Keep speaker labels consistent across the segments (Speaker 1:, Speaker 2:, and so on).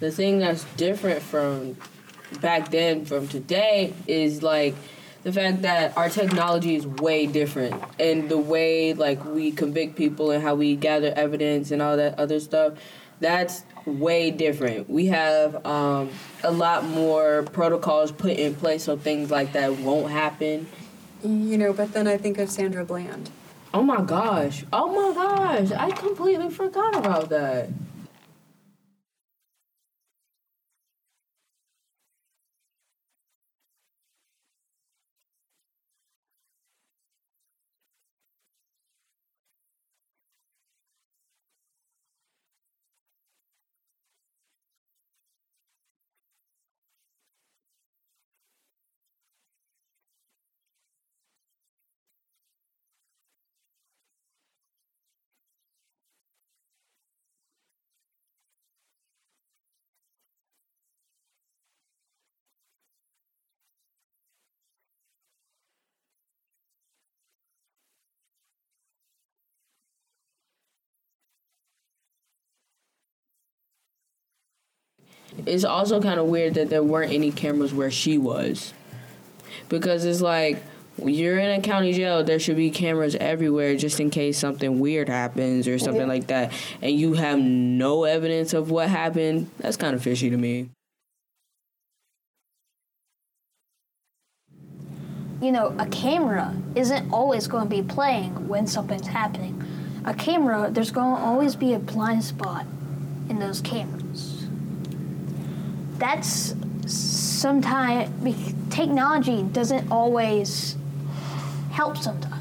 Speaker 1: the thing that's different from back then from today is like the fact that our technology is way different. And the way like we convict people and how we gather evidence and all that other stuff that's way different. We have um, a lot more protocols put in place so things like that won't happen.
Speaker 2: You know but then i think of sandra bland.
Speaker 1: Oh my gosh. Oh my gosh. I completely forgot about that it's also kind of weird that there weren't any cameras where she was. Because it's like, you're in a county jail, there should be cameras everywhere just in case something weird happens or something like that. And you have no evidence of what happened. That's kind of fishy to me.
Speaker 3: You know, a camera isn't always going to be playing when something's happening. A camera, there's going to always be a blind spot in those cameras that's sometimes technology doesn't always help sometimes.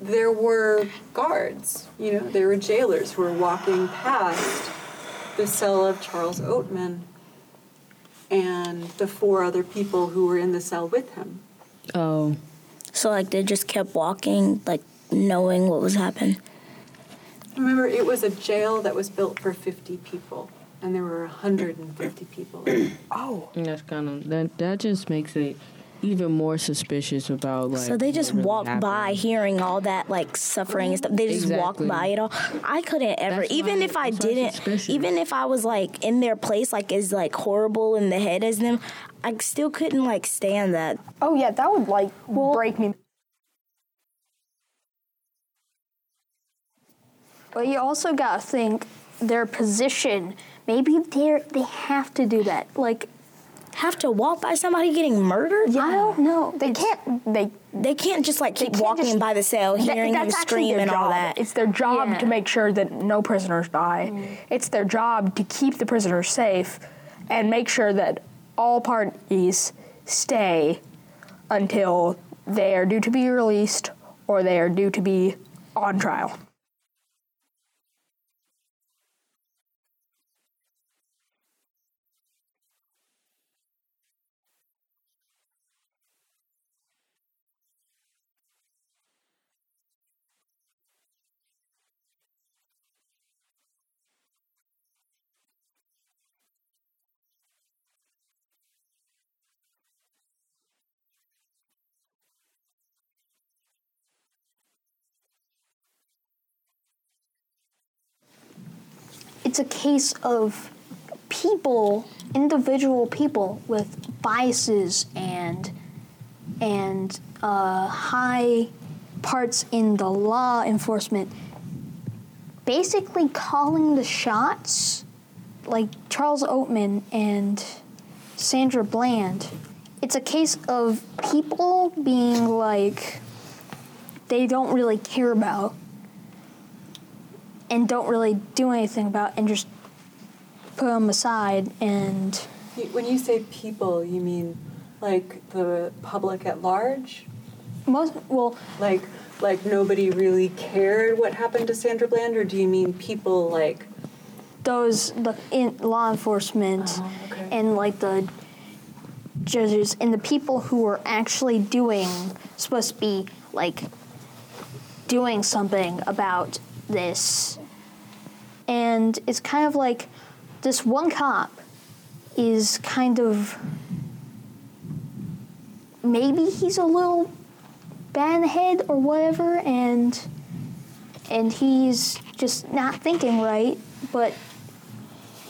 Speaker 2: There were guards, you know, there were jailers who were walking past the cell of Charles Oatman and the four other people who were in the cell with him.
Speaker 1: Oh.
Speaker 4: So, like, they just kept walking, like, knowing what was happening?
Speaker 2: Remember, it was a jail that was built for 50 people, and there were 150 people.
Speaker 1: oh. that's kind of, that, that just makes it even more suspicious about like.
Speaker 4: So they just really walk happened. by hearing all that like suffering and stuff. They just exactly. walk by it all. I couldn't ever, that's even why, if I didn't, even if I was like in their place, like as like horrible in the head as them, I still couldn't like stand that.
Speaker 5: Oh yeah, that would like well, break me.
Speaker 3: But you also gotta think their position, maybe they they have to do that. Like
Speaker 4: have to walk by somebody getting murdered?
Speaker 3: I don't know.
Speaker 5: They can't. They
Speaker 4: They can't just like keep walking
Speaker 5: just-
Speaker 4: by the cell, hearing
Speaker 5: that's actually
Speaker 4: scream and all that.
Speaker 5: It's their job
Speaker 3: Yeah.
Speaker 5: to make sure that no prisoners die. Mm. It's their job to keep the prisoners safe and make sure that all parties stay until they are due to be released or they are due to be on trial.
Speaker 3: It's a case of people, individual people with biases and and uh, high parts in the law enforcement, basically calling the shots, like Charles Oatman and Sandra Bland. It's a case of people being like they don't really care about and don't really do anything about and just put them aside and
Speaker 2: When you say people, you mean like the public at large?
Speaker 3: most well
Speaker 2: Like like nobody really cared what happened to Sandra Bland, or do you mean people like
Speaker 3: those the in law enforcement
Speaker 2: Uh-huh, okay.
Speaker 3: and like the judges and the people who were actually doing supposed to be like doing something about this and it's kind of like this one cop is kind of maybe he's a little bad head or whatever and and he's just not thinking right but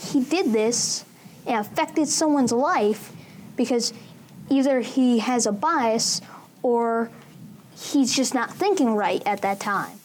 Speaker 3: he did this and affected someone's life because either he has a bias or he's just not thinking right at that time.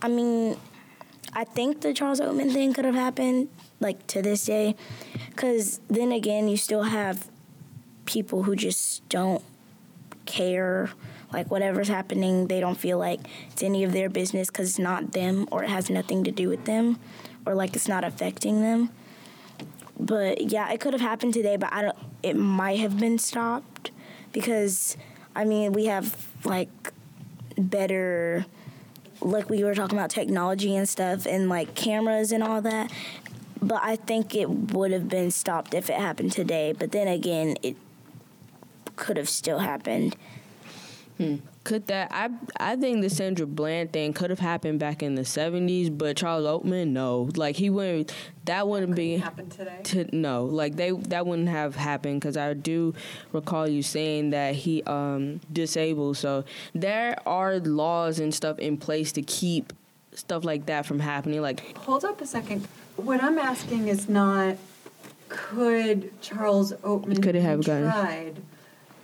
Speaker 4: I mean, I think the Charles Oatman thing could have happened, like to this day, because then again, you still have people who just don't care. Like whatever's happening, they don't feel like it's any of their business because it's not them or it has nothing to do with them, or like it's not affecting them. But yeah, it could have happened today, but I don't. It might have been stopped because, I mean, we have like better like we were talking about technology and stuff and like cameras and all that but i think it would have been stopped if it happened today but then again it could have still happened hmm.
Speaker 1: Could that? I I think the Sandra Bland thing could have happened back in the '70s, but Charles Oatman, no, like he wouldn't. That wouldn't be
Speaker 2: happen today?
Speaker 1: To, no, like they that wouldn't have happened because I do recall you saying that he um disabled. So there are laws and stuff in place to keep stuff like that from happening. Like
Speaker 2: Hold up a second. What I'm asking is not could Charles Oatman
Speaker 1: Could it have gotten-
Speaker 2: tried?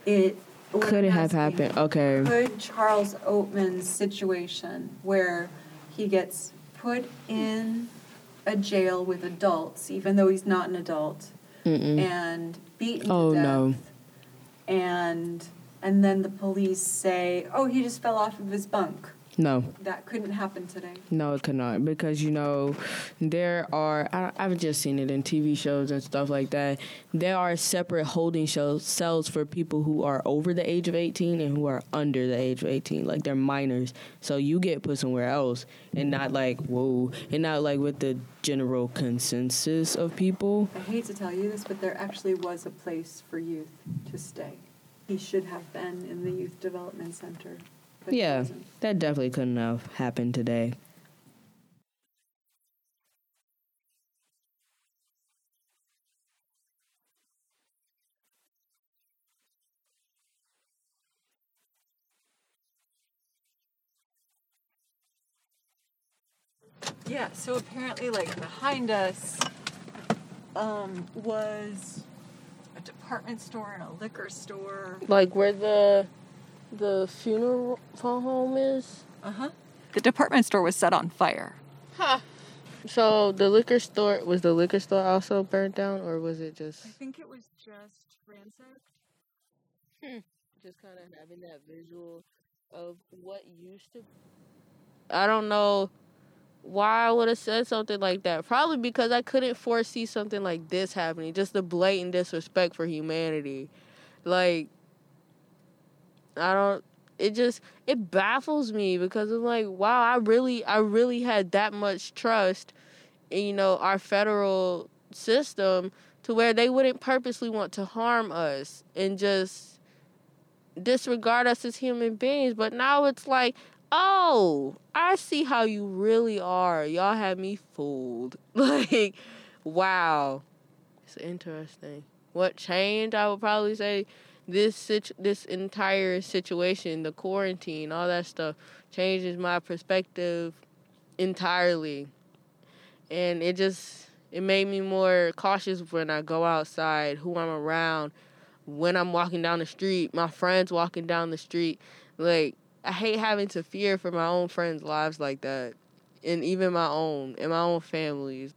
Speaker 2: It
Speaker 1: Could it have happened? Okay.
Speaker 2: Could Charles Oatman's situation where he gets put in a jail with adults, even though he's not an adult, and beaten
Speaker 1: Oh,
Speaker 2: to death,
Speaker 1: no.
Speaker 2: and and then the police say, "Oh, he just fell off of his bunk."
Speaker 1: No,
Speaker 2: That couldn't happen today.
Speaker 1: No, it could not because you know there are. I, I've just seen it in TV shows and stuff like that. There are separate holding shells, cells for people who are over the age of eighteen and who are under the age of eighteen, like they're minors. So you get put somewhere else, and not like whoa, and not like with the general consensus of people.
Speaker 2: I hate to tell you this, but there actually was a place for youth to stay. he should have been in the youth development center. But he
Speaker 1: Yeah,
Speaker 2: wasn't.
Speaker 1: that definitely couldn't have happened today.
Speaker 2: Yeah, so apparently, like behind us, um, was a department store and a liquor store.
Speaker 1: Like where the the funeral home is.
Speaker 2: Uh huh. The department store was set on fire. Huh.
Speaker 1: So the liquor store was the liquor store also burnt down, or was it just
Speaker 2: I think it was just ransacked.
Speaker 1: just kind of having that visual of what used to? I don't know why I would have said something like that. Probably because I couldn't foresee something like this happening. Just the blatant disrespect for humanity. Like I don't it just it baffles me because I'm like, wow, I really I really had that much trust in, you know, our federal system to where they wouldn't purposely want to harm us and just disregard us as human beings. But now it's like, oh, I see how you really are. Y'all had me fooled. Like, wow. It's interesting. What changed? I would probably say this situ- this entire situation, the quarantine, all that stuff changes my perspective entirely. And it just it made me more cautious when I go outside, who I'm around, when I'm walking down the street, my friends walking down the street. Like I hate having to fear for my own friends' lives like that. And even my own and my own families.